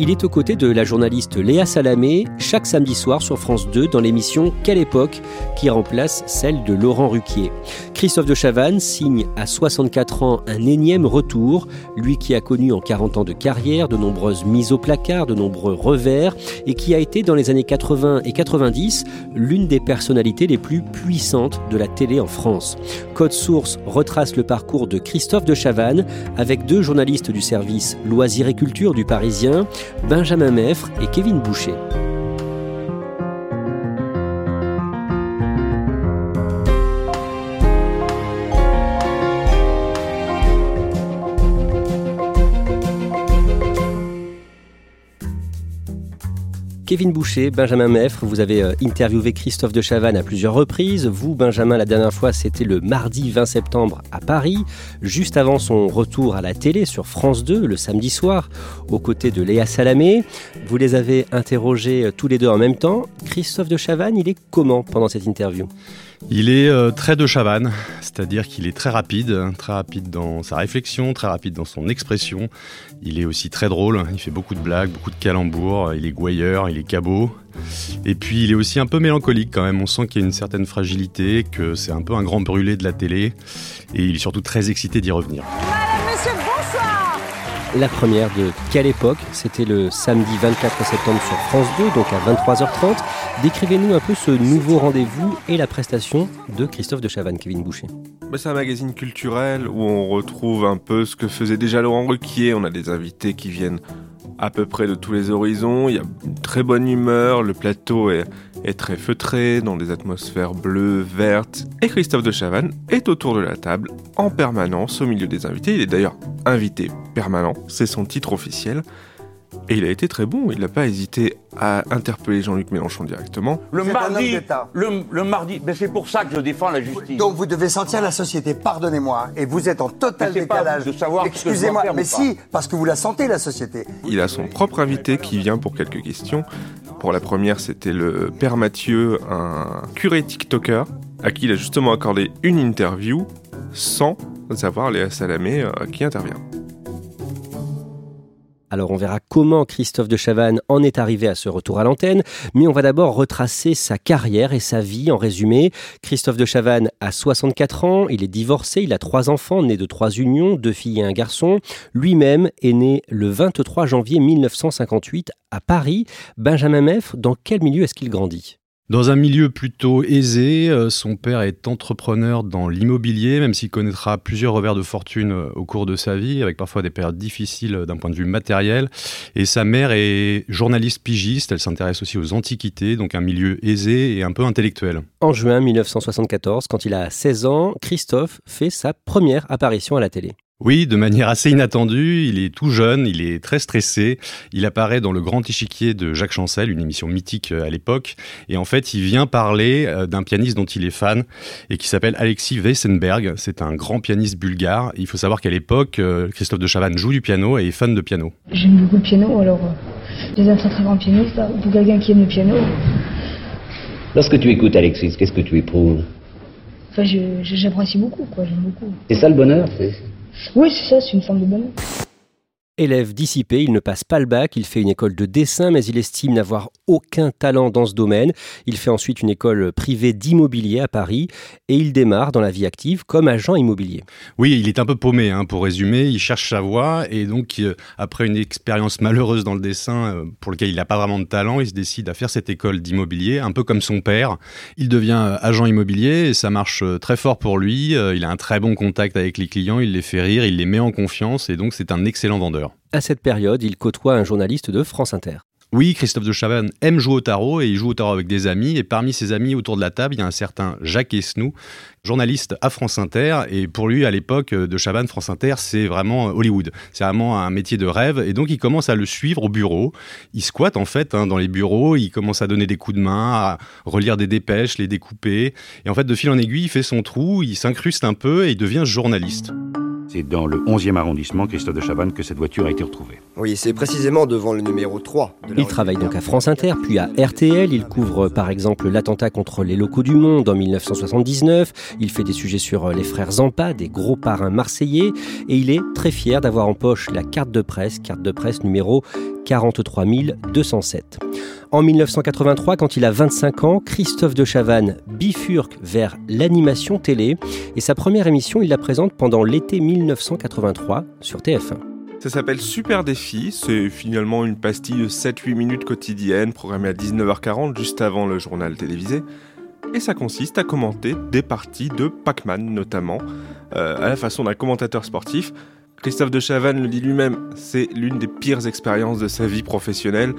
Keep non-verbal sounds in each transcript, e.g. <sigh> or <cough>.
Il est aux côtés de la journaliste Léa Salamé chaque samedi soir sur France 2 dans l'émission Quelle époque qui remplace celle de Laurent Ruquier. Christophe de Chavannes signe à 64 ans un énième retour, lui qui a connu en 40 ans de carrière de nombreuses mises au placard, de nombreux revers et qui a été dans les années 80 et 90 l'une des personnalités les plus puissantes de la télé en France. Code Source retrace le parcours de Christophe de Chavannes avec deux journalistes du service Loisirs et Culture du Parisien, Benjamin Meffre et Kevin Boucher. Kevin Boucher, Benjamin Meffre, vous avez euh, interviewé Christophe de Chavannes à plusieurs reprises. Vous, Benjamin, la dernière fois, c'était le mardi 20 septembre à Paris, juste avant son retour à la télé sur France 2 le samedi soir, aux côtés de Léa Salamé. Vous les avez interrogés euh, tous les deux en même temps. Christophe de Chavannes, il est comment pendant cette interview? Il est euh, très de Chavannes, c'est-à-dire qu'il est très rapide, hein, très rapide dans sa réflexion, très rapide dans son expression. Il est aussi très drôle, il fait beaucoup de blagues, beaucoup de calembours, il est gouailleur, il est cabot. Et puis il est aussi un peu mélancolique quand même, on sent qu'il y a une certaine fragilité, que c'est un peu un grand brûlé de la télé, et il est surtout très excité d'y revenir. La première de quelle époque? C'était le samedi 24 septembre sur France 2, donc à 23h30. Décrivez-nous un peu ce nouveau rendez-vous et la prestation de Christophe de Chavannes, Kevin Boucher. Bah, c'est un magazine culturel où on retrouve un peu ce que faisait déjà Laurent Ruquier. On a des invités qui viennent à peu près de tous les horizons. Il y a une très bonne humeur. Le plateau est, est très feutré, dans des atmosphères bleues, vertes. Et Christophe de Chavannes est autour de la table, en permanence, au milieu des invités. Il est d'ailleurs invité permanent. C'est son titre officiel. Et il a été très bon, il n'a pas hésité à interpeller Jean-Luc Mélenchon directement. Le mardi, d'État. le, le mardi, ben c'est pour ça que je défends la justice. Donc vous devez sentir la société, pardonnez-moi, et vous êtes en total pas décalage. de savoir Excusez-moi, mais si, parce que vous la sentez la société. Il a son propre invité qui vient pour quelques questions. Pour la première, c'était le père Mathieu, un curé TikToker, à qui il a justement accordé une interview sans avoir Léa Salamé euh, qui intervient. Alors on verra comment Christophe de Chavannes en est arrivé à ce retour à l'antenne, mais on va d'abord retracer sa carrière et sa vie en résumé. Christophe de Chavannes a 64 ans, il est divorcé, il a trois enfants nés de trois unions, deux filles et un garçon. Lui-même est né le 23 janvier 1958 à Paris. Benjamin Meffre, dans quel milieu est-ce qu'il grandit? Dans un milieu plutôt aisé, euh, son père est entrepreneur dans l'immobilier, même s'il connaîtra plusieurs revers de fortune euh, au cours de sa vie, avec parfois des périodes difficiles euh, d'un point de vue matériel. Et sa mère est journaliste pigiste, elle s'intéresse aussi aux antiquités, donc un milieu aisé et un peu intellectuel. En juin 1974, quand il a 16 ans, Christophe fait sa première apparition à la télé. Oui, de manière assez inattendue, il est tout jeune, il est très stressé, il apparaît dans le grand échiquier de Jacques Chancel, une émission mythique euh, à l'époque, et en fait il vient parler euh, d'un pianiste dont il est fan et qui s'appelle Alexis Weissenberg, c'est un grand pianiste bulgare, il faut savoir qu'à l'époque euh, Christophe de Chavannes joue du piano et est fan de piano. J'aime beaucoup le piano, alors j'ai un très très grand pianiste. Pour quelqu'un qui aime le piano, Lorsque tu écoutes Alexis, qu'est-ce que tu éprouves? Enfin, j'apprécie beaucoup, quoi, j'aime beaucoup. C'est ça le bonheur c'est- Oui, c'est ça, c'est une forme de bonheur. Élève dissipé, il ne passe pas le bac, il fait une école de dessin, mais il estime n'avoir aucun talent dans ce domaine. Il fait ensuite une école privée d'immobilier à Paris et il démarre dans la vie active comme agent immobilier. Oui, il est un peu paumé, hein, pour résumer. Il cherche sa voie et donc, euh, après une expérience malheureuse dans le dessin euh, pour lequel il n'a pas vraiment de talent, il se décide à faire cette école d'immobilier, un peu comme son père. Il devient euh, agent immobilier et ça marche très fort pour lui. Il a un très bon contact avec les clients, il les fait rire, il les met en confiance et donc c'est un excellent vendeur. À cette période, il côtoie un journaliste de France Inter. Oui, Christophe de Chavannes aime jouer au tarot et il joue au tarot avec des amis. Et parmi ses amis autour de la table, il y a un certain Jacques Esnou, journaliste à France Inter. Et pour lui, à l'époque de Chavannes, France Inter, c'est vraiment Hollywood. C'est vraiment un métier de rêve. Et donc, il commence à le suivre au bureau. Il squatte en fait hein, dans les bureaux. Il commence à donner des coups de main, à relire des dépêches, les découper. Et en fait, de fil en aiguille, il fait son trou, il s'incruste un peu et il devient journaliste. C'est dans le 11e arrondissement, Christophe de Chavannes, que cette voiture a été retrouvée. Oui, c'est précisément devant le numéro 3. il travaille donc à France Inter, puis à RTL. Il couvre par exemple l'attentat contre les locaux du Monde en 1979. Il fait des sujets sur les frères Zampa, des gros parrains marseillais. Et il est très fier d'avoir en poche la carte de presse, carte de presse numéro 43 207. En 1983, quand il a 25 ans, Christophe de Chavannes bifurque vers l'animation télé et sa première émission, il la présente pendant l'été 1983 sur TF1. Ça s'appelle Super Défi, c'est finalement une pastille de 7-8 minutes quotidiennes programmée à 19h40 juste avant le journal télévisé. Et ça consiste à commenter des parties de Pac-Man notamment, euh, à la façon d'un commentateur sportif. Christophe de Chavannes le dit lui-même, c'est l'une des pires expériences de sa vie professionnelle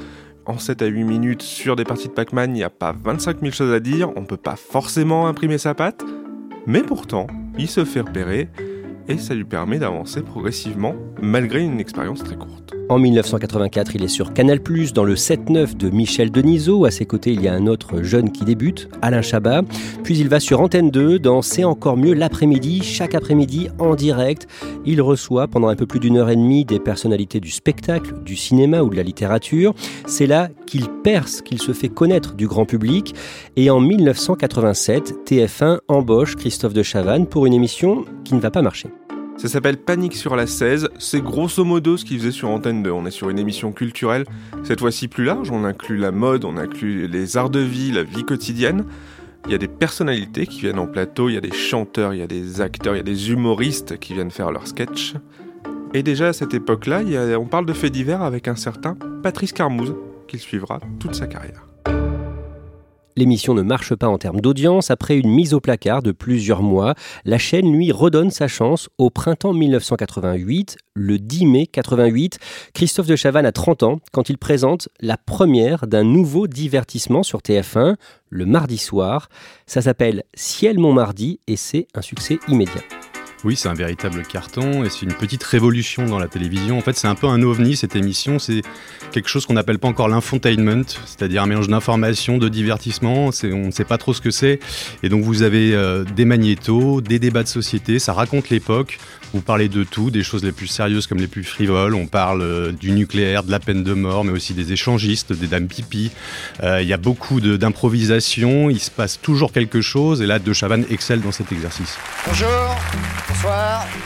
en 7 à 8 minutes sur des parties de Pac-Man, il n'y a pas 25 000 choses à dire, on ne peut pas forcément imprimer sa patte, mais pourtant, il se fait repérer et ça lui permet d'avancer progressivement malgré une expérience très courte. En 1984, il est sur Canal+, dans le 7-9 de Michel Denisot. À ses côtés, il y a un autre jeune qui débute, Alain Chabat. Puis il va sur Antenne 2 dans C'est encore mieux l'après-midi, chaque après-midi en direct. Il reçoit pendant un peu plus d'une heure et demie des personnalités du spectacle, du cinéma ou de la littérature. C'est là qu'il perce, qu'il se fait connaître du grand public. Et en 1987, TF1 embauche Christophe de Chavannes pour une émission qui ne va pas marcher. Ça s'appelle Panique sur la 16. C'est grosso modo ce qu'il faisait sur Antenne 2. On est sur une émission culturelle, cette fois-ci plus large. On inclut la mode, on inclut les arts de vie, la vie quotidienne. Il y a des personnalités qui viennent en plateau, il y a des chanteurs, il y a des acteurs, il y a des humoristes qui viennent faire leurs sketchs. Et déjà à cette époque-là, on parle de faits divers avec un certain Patrice Carmouze, qui suivra toute sa carrière. L'émission ne marche pas en termes d'audience. Après une mise au placard de plusieurs mois, la chaîne lui redonne sa chance au printemps 1988, le 10 mai 88. Christophe de Chavannes a 30 ans quand il présente la première d'un nouveau divertissement sur TF1, le mardi soir. Ça s'appelle Ciel mon mardi et c'est un succès immédiat. Oui, c'est un véritable carton et c'est une petite révolution dans la télévision. En fait, c'est un peu un ovni cette émission. C'est quelque chose qu'on n'appelle pas encore l'infotainment, c'est-à-dire un mélange d'information, de divertissement. On ne sait pas trop ce que c'est. Et donc, vous avez euh, des magnétos, des débats de société. Ça raconte l'époque. Vous parlez de tout, des choses les plus sérieuses comme les plus frivoles. On parle euh, du nucléaire, de la peine de mort, mais aussi des échangistes, des dames pipi. Euh, il y a beaucoup d'improvisation. Il se passe toujours quelque chose. Et là, De Chavannes excelle dans cet exercice. Bonjour.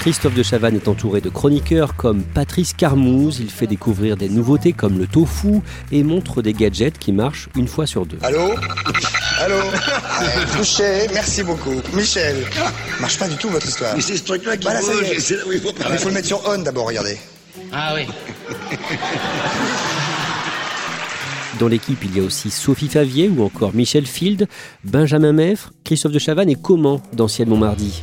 Christophe de Chavannes est entouré de chroniqueurs comme Patrice Carmouze. Il fait découvrir des nouveautés comme le tofu et montre des gadgets qui marchent une fois sur deux. Allô Allô Touché, merci beaucoup. Michel. Marche pas du tout votre histoire. Mais c'est ce truc-là qui Voilà, bouge, est. c'est là où il faut Il faut le mettre sur on d'abord, regardez. Ah oui. <laughs> Dans l'équipe, il y a aussi Sophie Favier ou encore Michel Field, Benjamin Meffre, Christophe de Chavannes et comment dans Ciel Montmardi?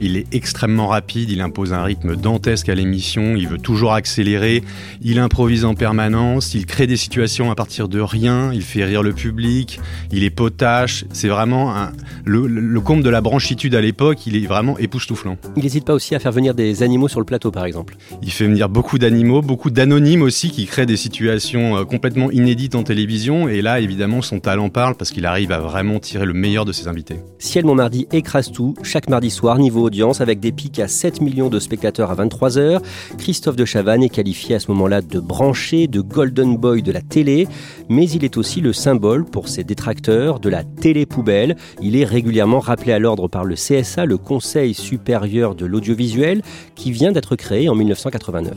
Il est extrêmement rapide, il impose un rythme dantesque à l'émission, il veut toujours accélérer, il improvise en permanence, il crée des situations à partir de rien, il fait rire le public, il est potache, c'est vraiment un- le, le comble de la branchitude à l'époque, il est vraiment époustouflant. Il n'hésite pas aussi à faire venir des animaux sur le plateau par exemple. Il fait venir beaucoup d'animaux, beaucoup d'anonymes aussi qui créent des situations euh, complètement inédites en télévision et là évidemment son talent parle parce qu'il arrive à vraiment tirer le meilleur de ses invités. Ciel Montmardi écrase tout, chaque mardi soir, niveau audience avec des pics à 7 millions de spectateurs à 23h. Christophe de Chavannes est qualifié à ce moment-là de branché, de golden boy de la télé, mais il est aussi le symbole pour ses détracteurs de la télé poubelle. Il est régulièrement rappelé à l'ordre par le CSA, le Conseil supérieur de l'audiovisuel, qui vient d'être créé en 1989.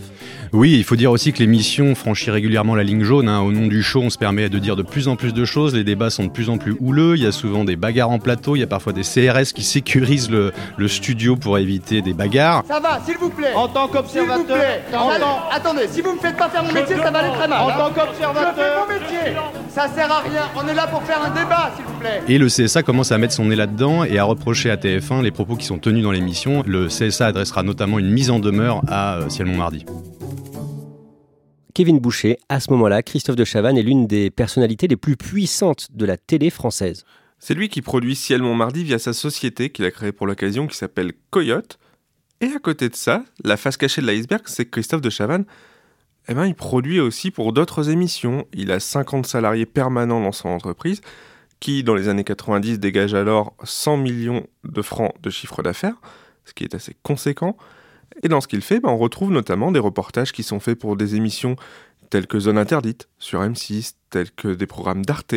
Oui, il faut dire aussi que l'émission franchit régulièrement la ligne jaune. Hein. Au nom du show, on se permet de dire de plus en plus de choses. Les débats sont de plus en plus houleux. Il y a souvent des bagarres en plateau. Il y a parfois des CRS qui sécurisent le, le studio pour éviter des bagarres. Ça va, s'il vous plaît. En tant qu'observateur. Attendez, si vous me faites pas faire mon métier, ça va aller très mal. En hein. tant qu'observateur. Je fais mon métier. Ça sert à rien. On est là pour faire un débat, s'il vous plaît. Et le CSA commence à mettre son nez là-dedans et à reprocher à TF1 les propos qui sont tenus dans l'émission. Le CSA adressera notamment une mise en demeure à euh, Ciel Montmardi. Kevin Boucher, à ce moment-là, Christophe de Chavannes est l'une des personnalités les plus puissantes de la télé française. C'est lui qui produit Ciel Montmardi via sa société qu'il a créée pour l'occasion qui s'appelle Coyote. Et à côté de ça, la face cachée de l'iceberg, c'est Christophe de Chavannes, eh ben, il produit aussi pour d'autres émissions. Il a 50 salariés permanents dans son entreprise qui, dans les années 90, dégage alors 100 millions de francs de chiffre d'affaires, ce qui est assez conséquent. Et dans ce qu'il fait, ben, on retrouve notamment des reportages qui sont faits pour des émissions telles que Zone Interdite sur M6, telles que des programmes d'Arte,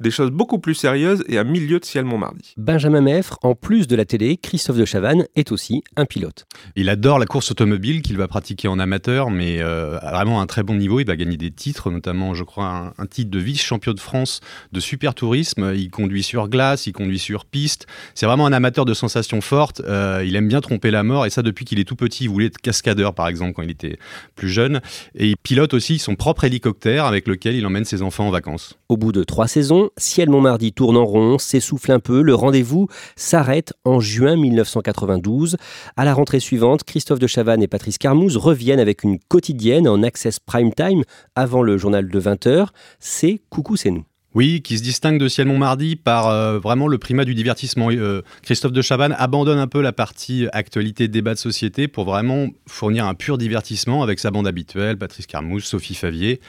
des choses beaucoup plus sérieuses et à milieu de ciel Montmardi. Benjamin Meffre, en plus de la télé, Christophe de Chavannes est aussi un pilote. Il adore la course automobile qu'il va pratiquer en amateur, mais euh, à vraiment un très bon niveau. Il va gagner des titres, notamment, je crois, un, un titre de vice-champion de France de super tourisme. Il conduit sur glace, il conduit sur piste. C'est vraiment un amateur de sensations fortes. Euh, il aime bien tromper la mort, et ça depuis qu'il est tout petit. Il voulait être cascadeur, par exemple, quand il était plus jeune. Et il pilote aussi son propre hélicoptère avec lequel il emmène ses enfants en vacances. Au bout de trois saisons, Ciel Montmardi tourne en rond, s'essouffle un peu, le rendez-vous s'arrête en juin 1992. À la rentrée suivante, Christophe de Chavannes et Patrice Carmouze reviennent avec une quotidienne en access prime time avant le journal de 20h. C'est Coucou, c'est nous. Oui, qui se distingue de Ciel Montmardi par euh, vraiment le primat du divertissement. Euh, Christophe de Chavannes abandonne un peu la partie actualité, débat de société pour vraiment fournir un pur divertissement avec sa bande habituelle, Patrice Carmouze, Sophie Favier.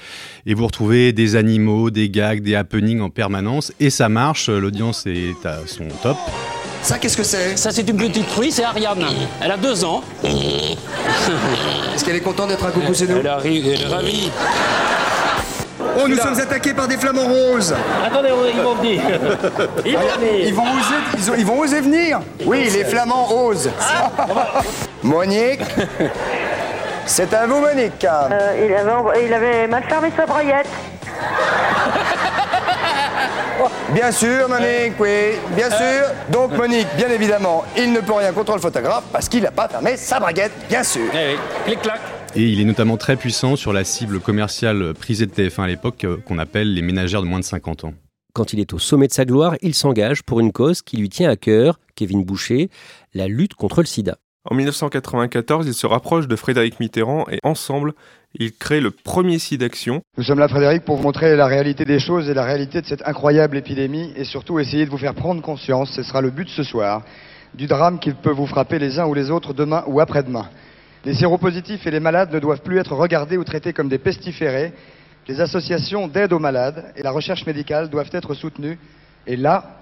Et vous retrouvez des animaux, des gags, des happenings en permanence. Et ça marche, l'audience est à son top. Ça, qu'est-ce que c'est? Ça, c'est une petite truie, c'est Ariane. Elle a deux ans. Est-ce qu'elle est contente d'être à Coucou, c'est nous Elle, arrive, elle est ravie. Oh, nous sommes attaqués par des flamants roses Attendez, ils vont venir. Ils vont venir. Ils vont oser, ils, ont- ils vont oser venir Oui, les flamands osent Monique C'est à vous, Monique Euh, il, avait, il avait mal fermé sa braillette. Bien sûr, Monique, oui, bien sûr. Donc, Monique, bien évidemment, il ne peut rien contre le photographe parce qu'il n'a pas fermé sa braguette, bien sûr. Eh oui, clic-clac. Et il est notamment très puissant sur la cible commerciale prisée de TF1 à l'époque, euh, qu'on appelle les ménagères de moins de 50 ans. Quand il est au sommet de sa gloire, il s'engage pour une cause qui lui tient à cœur, Kevin Boucher, la lutte contre le sida. En 1994, il se rapproche de Frédéric Mitterrand et ensemble, ils créent le premier site d'action. Nous sommes là, Frédéric, pour vous montrer la réalité des choses et la réalité de cette incroyable épidémie et surtout essayer de vous faire prendre conscience, ce sera le but ce soir, du drame qui peut vous frapper les uns ou les autres demain ou après-demain. Les séropositifs et les malades ne doivent plus être regardés ou traités comme des pestiférés. Les associations d'aide aux malades et la recherche médicale doivent être soutenues. Et là,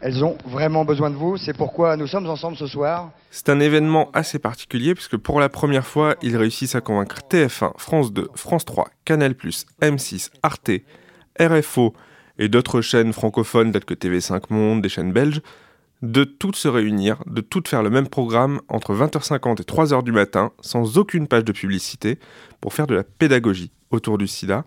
elles ont vraiment besoin de vous. C'est pourquoi nous sommes ensemble ce soir. C'est un événement assez particulier puisque pour la première fois, ils réussissent à convaincre TF1, France 2, France 3, Canal+, M6, Arte, RFO et d'autres chaînes francophones telles que TV5 Monde, des chaînes belges, de toutes se réunir, de toutes faire le même programme entre 20h50 et 3h du matin, sans aucune page de publicité, pour faire de la pédagogie autour du sida.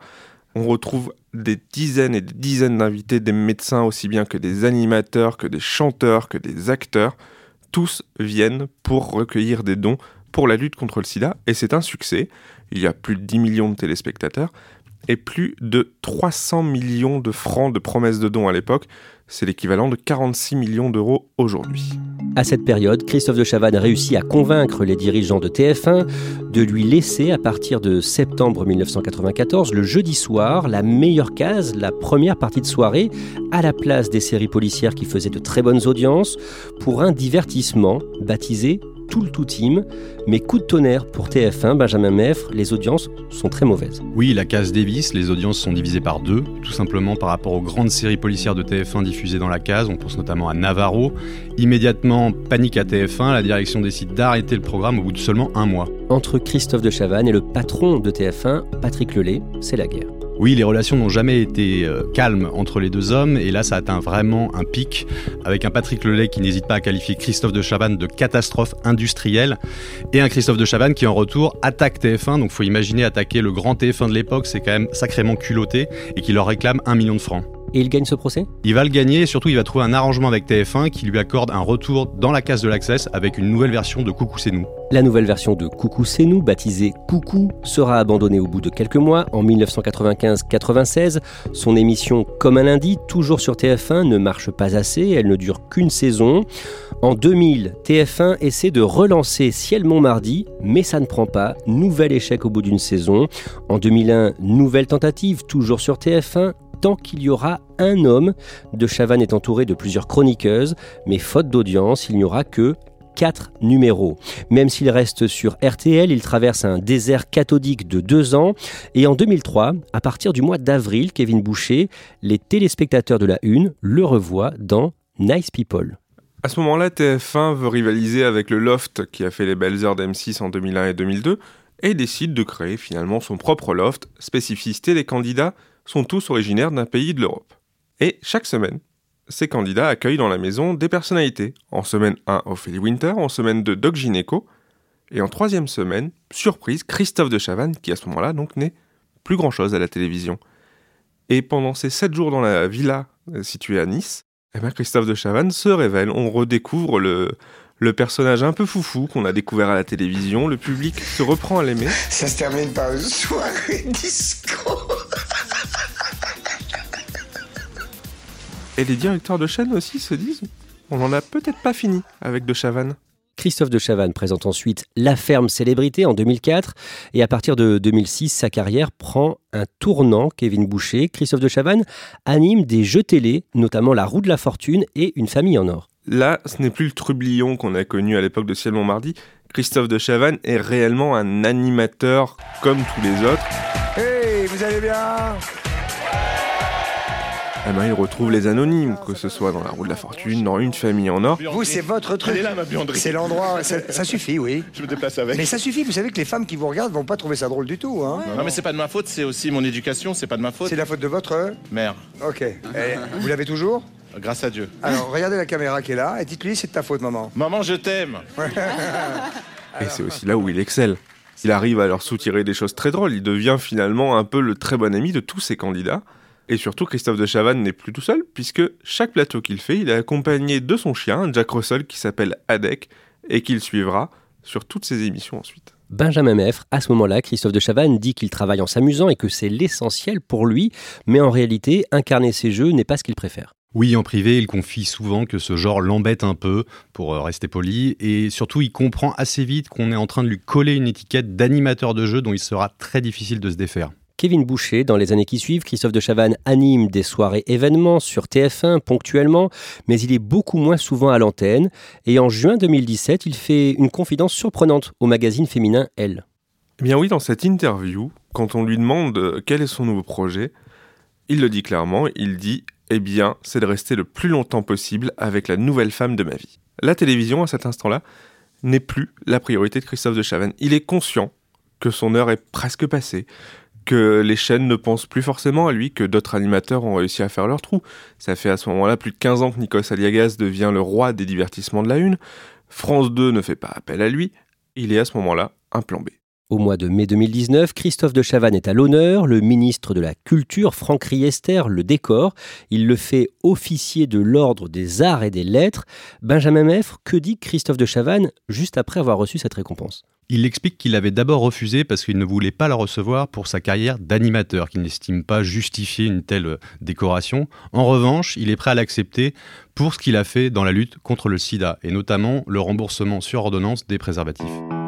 On retrouve des dizaines et des dizaines d'invités, des médecins aussi bien que des animateurs, que des chanteurs, que des acteurs. Tous viennent pour recueillir des dons pour la lutte contre le sida, et c'est un succès. Il y a plus de 10 millions de téléspectateurs et plus de 300 millions de francs de promesses de dons à l'époque. C'est l'équivalent de 46 millions d'euros aujourd'hui. À cette période, Christophe de Chavannes réussit à convaincre les dirigeants de TF1 de lui laisser, à partir de septembre 1994, le jeudi soir, la meilleure case, la première partie de soirée, à la place des séries policières qui faisaient de très bonnes audiences, pour un divertissement baptisé tout le tout team. Mais coup de tonnerre pour TF1, Benjamin Meffre, les audiences sont très mauvaises. Oui, la case Davis, les audiences sont divisées par deux, tout simplement par rapport aux grandes séries policières de TF1 diffusées dans la case. On pense notamment à Navarro. Immédiatement, panique à TF1, la direction décide d'arrêter le programme au bout de seulement un mois. Entre Christophe de Chavannes et le patron de TF1, Patrick Lelay, c'est la guerre. Oui, les relations n'ont jamais été euh, calmes entre les deux hommes, et là ça atteint vraiment un pic, avec un Patrick Lelay qui n'hésite pas à qualifier Christophe de Chavannes de catastrophe industrielle, et un Christophe de Chavannes qui en retour attaque TF1, donc faut imaginer attaquer le grand TF1 de l'époque, c'est quand même sacrément culotté, et qui leur réclame un million de francs. Et il gagne ce procès? Il va le gagner et surtout il va trouver un arrangement avec TF1 qui lui accorde un retour dans la case de l'Access avec une nouvelle version de Coucou c'est nous. La nouvelle version de Coucou c'est nous, baptisée Coucou, sera abandonnée au bout de quelques mois, en 1995-96. Son émission Comme un lundi, toujours sur TF1, ne marche pas assez, elle ne dure qu'une saison. En 2000, TF1 essaie de relancer Ciel Montmardi, mais ça ne prend pas. Nouvel échec au bout d'une saison. En 2001, nouvelle tentative, toujours sur TF1, tant qu'il y aura un homme. De Chavannes est entouré de plusieurs chroniqueuses, mais faute d'audience, il n'y aura que 4 numéros. Même s'il reste sur RTL, il traverse un désert cathodique de deux ans. Et en 2003, à partir du mois d'avril, Kevin Boucher, les téléspectateurs de la Une le revoient dans Nice People. À ce moment-là, TF1 veut rivaliser avec le Loft qui a fait les belles heures d'M6 en 2001 et 2002 et décide de créer finalement son propre Loft. Spécificité, les candidats sont tous originaires d'un pays de l'Europe. Et chaque semaine, ces candidats accueillent dans la maison des personnalités. En semaine 1, Ophélie Winter, en semaine 2, Doc Gineco, et en troisième semaine, surprise, Christophe de Chavannes, qui à ce moment-là donc n'est plus grand-chose à la télévision. Et pendant ces sept jours dans la villa euh, située à Nice, eh bien Christophe de Chavannes se révèle. On redécouvre le, le personnage un peu foufou qu'on a découvert à la télévision. Le public se reprend à l'aimer. Ça se termine par une soirée disco. Et les directeurs de chaîne aussi se disent on n'en a peut-être pas fini avec De Chavannes. Christophe de Chavannes présente ensuite La Ferme Célébrité en 2004 et à partir de 2006, sa carrière prend un tournant. Kevin Boucher, Christophe de Chavannes anime des jeux télé, notamment La Roue de la Fortune et Une famille en or. Là, ce n'est plus le trublion qu'on a connu à l'époque de Ciel Montmardi. Christophe de Chavannes est réellement un animateur comme tous les autres. Hey, vous allez bien? Eh ben, il retrouve les anonymes, que ce soit dans la roue de la fortune, dans une famille en or. Vous, c'est votre truc. C'est l'endroit. Ça, ça suffit, oui. Je me déplace avec. Mais ça suffit. Vous savez que les femmes qui vous regardent vont pas trouver ça drôle du tout, hein. Non, mais c'est pas de ma faute. C'est aussi mon éducation. C'est pas de ma faute. C'est la faute de votre mère. Ok. Et vous l'avez toujours Grâce à Dieu. Alors, regardez la caméra qui est là et dites-lui c'est de ta faute, maman. Maman, je t'aime. Et c'est aussi là où il excelle. Il arrive à leur soutirer des choses très drôles. Il devient finalement un peu le très bon ami de tous ses candidats. Et surtout, Christophe de Chavannes n'est plus tout seul, puisque chaque plateau qu'il fait, il est accompagné de son chien, Jack Russell, qui s'appelle Adek, et qu'il suivra sur toutes ses émissions ensuite. Benjamin Meffre, à ce moment-là, Christophe de Chavannes dit qu'il travaille en s'amusant et que c'est l'essentiel pour lui, mais en réalité, incarner ses jeux n'est pas ce qu'il préfère. Oui, en privé, il confie souvent que ce genre l'embête un peu, pour euh, rester poli, et surtout il comprend assez vite qu'on est en train de lui coller une étiquette d'animateur de jeu dont il sera très difficile de se défaire. Kevin Boucher, dans les années qui suivent, Christophe de Chavannes anime des soirées événements sur TF1 ponctuellement, mais il est beaucoup moins souvent à l'antenne. Et en juin 2017, il fait une confidence surprenante au magazine féminin Elle. Eh bien oui, dans cette interview, quand on lui demande euh, quel est son nouveau projet, il le dit clairement, il dit Eh bien, c'est de rester le plus longtemps possible avec la nouvelle femme de ma vie. La télévision, à cet instant-là, n'est plus la priorité de Christophe de Chavannes. Il est conscient que son heure est presque passée, que les chaînes ne pensent plus forcément à lui, que d'autres animateurs ont réussi à faire leur trou. Ça fait à ce moment-là plus de 15 ans que Nikos Aliagas devient le roi des divertissements de la Une. France 2 ne fait pas appel à lui. Il est à ce moment-là un plan B. Au mois de mai 2019, Christophe de Chavannes est à l'honneur, le ministre de la Culture, Franck Riester, le décor. Il le fait officier de l'Ordre des Arts et des Lettres. Benjamin Meffre, que dit Christophe de Chavannes juste après avoir reçu cette récompense? Il explique qu'il avait d'abord refusé parce qu'il ne voulait pas la recevoir pour sa carrière d'animateur, qu'il n'estime pas justifier une telle décoration. En revanche, il est prêt à l'accepter pour ce qu'il a fait dans la lutte contre le sida, et notamment le remboursement sur ordonnance des préservatifs.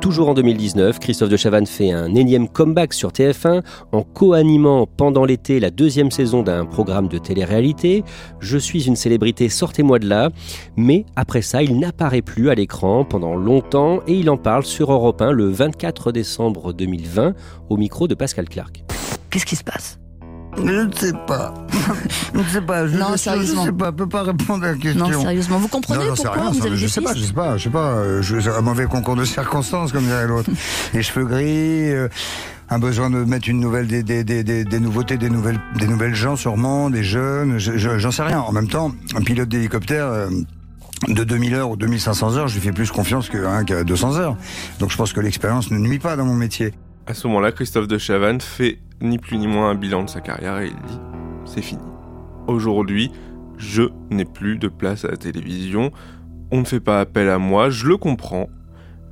Toujours en 2019, Christophe de Chavannes fait un énième comeback sur TF1 en co-animant pendant l'été la deuxième saison d'un programme de télé-réalité. Je suis une célébrité, sortez-moi de là. Mais après ça, il n'apparaît plus à l'écran pendant longtemps et il en parle sur Europe 1 le 24 décembre 2020 au micro de Pascal Clark. Qu'est-ce qui se passe? Je ne sais pas. <laughs> Je ne sais pas. Je, Non, je- sérieusement. Je ne sais pas. Je peux pas répondre à la question. Non, sérieusement. Vous comprenez Non, j'en sais pourquoi rien, vous ça, avez je sais pas, je sais pas, je sais pas. euh, Je, un mauvais concours de circonstances, comme dirait l'autre. Les cheveux gris, euh, un besoin de mettre une nouvelle, des, des, des, des, des nouveautés, des nouvelles, des nouvelles gens sûrement, des jeunes. je- je- J'en sais rien. En même temps, un pilote d'hélicoptère. euh, de 2000 heures ou 2500 heures, je lui fais plus confiance que hein, qu'à 200 heures. Donc je pense que l'expérience ne nuit pas dans mon métier. À ce moment-là, Christophe de Chavannes fait ni plus ni moins un bilan de sa carrière et il dit c'est fini. Aujourd'hui, je n'ai plus de place à la télévision. On ne fait pas appel à moi, je le comprends.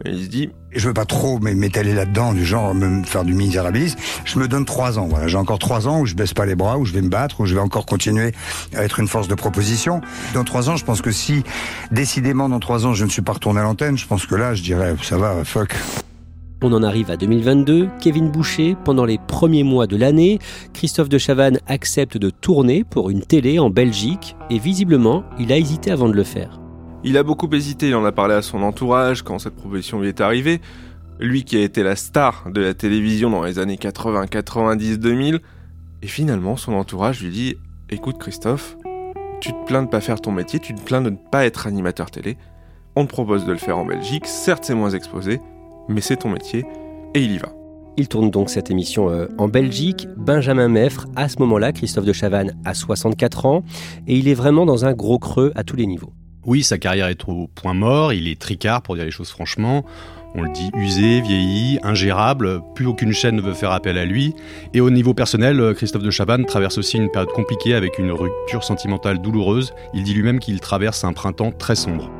Et il se dit je veux pas trop m'é- m'étaler là-dedans, du genre me faire du misérabilisme. Je me donne trois ans. Voilà, j'ai encore trois ans où je baisse pas les bras, où je vais me battre, où je vais encore continuer à être une force de proposition. Dans trois ans, je pense que si décidément dans trois ans je ne suis pas retourné à l'antenne, je pense que là, je dirais ça va, fuck. On en arrive à 2022. Kevin Boucher, pendant les premiers mois de l'année, Christophe de Chavannes accepte de tourner pour une télé en Belgique et visiblement, il a hésité avant de le faire. Il a beaucoup hésité, il en a parlé à son entourage quand cette proposition lui est arrivée. Lui qui a été la star de la télévision dans les années 80, 90, 2000. Et finalement, son entourage lui dit Écoute, Christophe, tu te plains de pas faire ton métier, tu te plains de ne pas être animateur télé. On te propose de le faire en Belgique, certes c'est moins exposé, mais c'est ton métier, et il y va. Il tourne donc cette émission euh, en Belgique. Benjamin Meffre, à ce moment-là, Christophe de Chavannes a 64 ans et il est vraiment dans un gros creux à tous les niveaux. Oui, sa carrière est au point mort, il est tricard pour dire les choses franchement. On le dit usé, vieilli, ingérable, plus aucune chaîne ne veut faire appel à lui. Et au niveau personnel, euh, Christophe de Chavannes traverse aussi une période compliquée avec une rupture sentimentale douloureuse. Il dit lui-même qu'il traverse un printemps très sombre.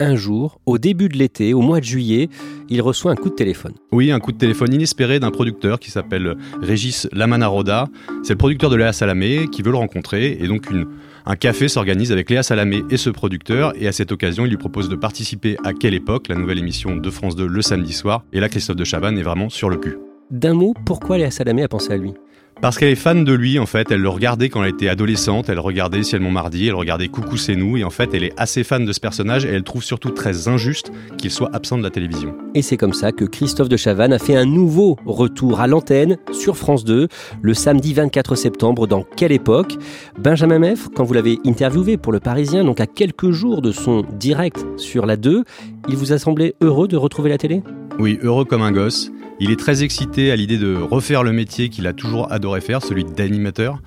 Un jour, au début de l'été, au mois de juillet, il reçoit un coup de téléphone. Oui, un coup de téléphone inespéré d'un producteur qui s'appelle Régis Lamanaroda. C'est le producteur de Léa Salamé qui veut le rencontrer et donc une, un café s'organise avec Léa Salamé et ce producteur et à cette occasion il lui propose de participer à Quelle époque, la nouvelle émission de France 2 le samedi soir et là Christophe de Chavannes est vraiment sur le cul. D'un mot, pourquoi Léa Salamé a pensé à lui? Parce qu'elle est fan de lui, en fait. Elle le regardait quand elle était adolescente. Elle regardait Ciel Montmardi, elle regardait Coucou c'est nous. Et en fait, elle est assez fan de ce personnage et elle trouve surtout très injuste qu'il soit absent de la télévision. Et c'est comme ça que Christophe de Chavannes a fait un nouveau retour à l'antenne sur France 2 le samedi 24 septembre dans Quelle époque? Benjamin Meffre, quand vous l'avez interviewé pour Le Parisien, donc à quelques jours de son direct sur la 2, il vous a semblé heureux de retrouver la télé? Oui, heureux comme un gosse. Il est très excité à l'idée de refaire le métier qu'il a toujours adoré faire, celui d'animateur.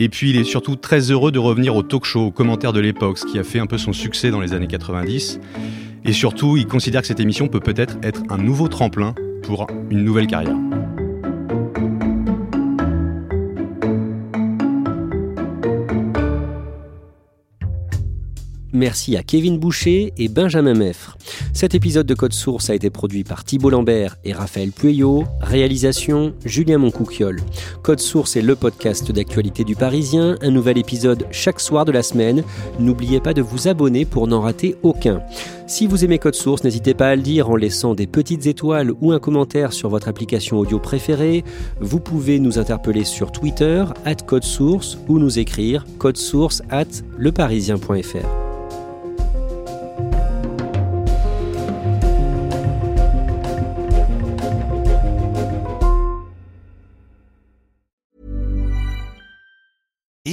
Et puis il est surtout très heureux de revenir au talk show, aux commentaires de l'époque, ce qui a fait un peu son succès dans les années 90. Et surtout, il considère que cette émission peut peut-être être un nouveau tremplin pour une nouvelle carrière. Merci à Kevin Boucher et Benjamin Meffre. Cet épisode de Code Source a été produit par Thibault Lambert et Raphaël Pueyo. Réalisation Julien Moncouquiole. Code Source est le podcast d'actualité du Parisien. Un nouvel épisode chaque soir de la semaine. N'oubliez pas de vous abonner pour n'en rater aucun. Si vous aimez Code Source, n'hésitez pas à le dire en laissant des petites étoiles ou un commentaire sur votre application audio préférée. Vous pouvez nous interpeller sur Twitter, at Code Source, ou nous écrire codesource at leparisien.fr.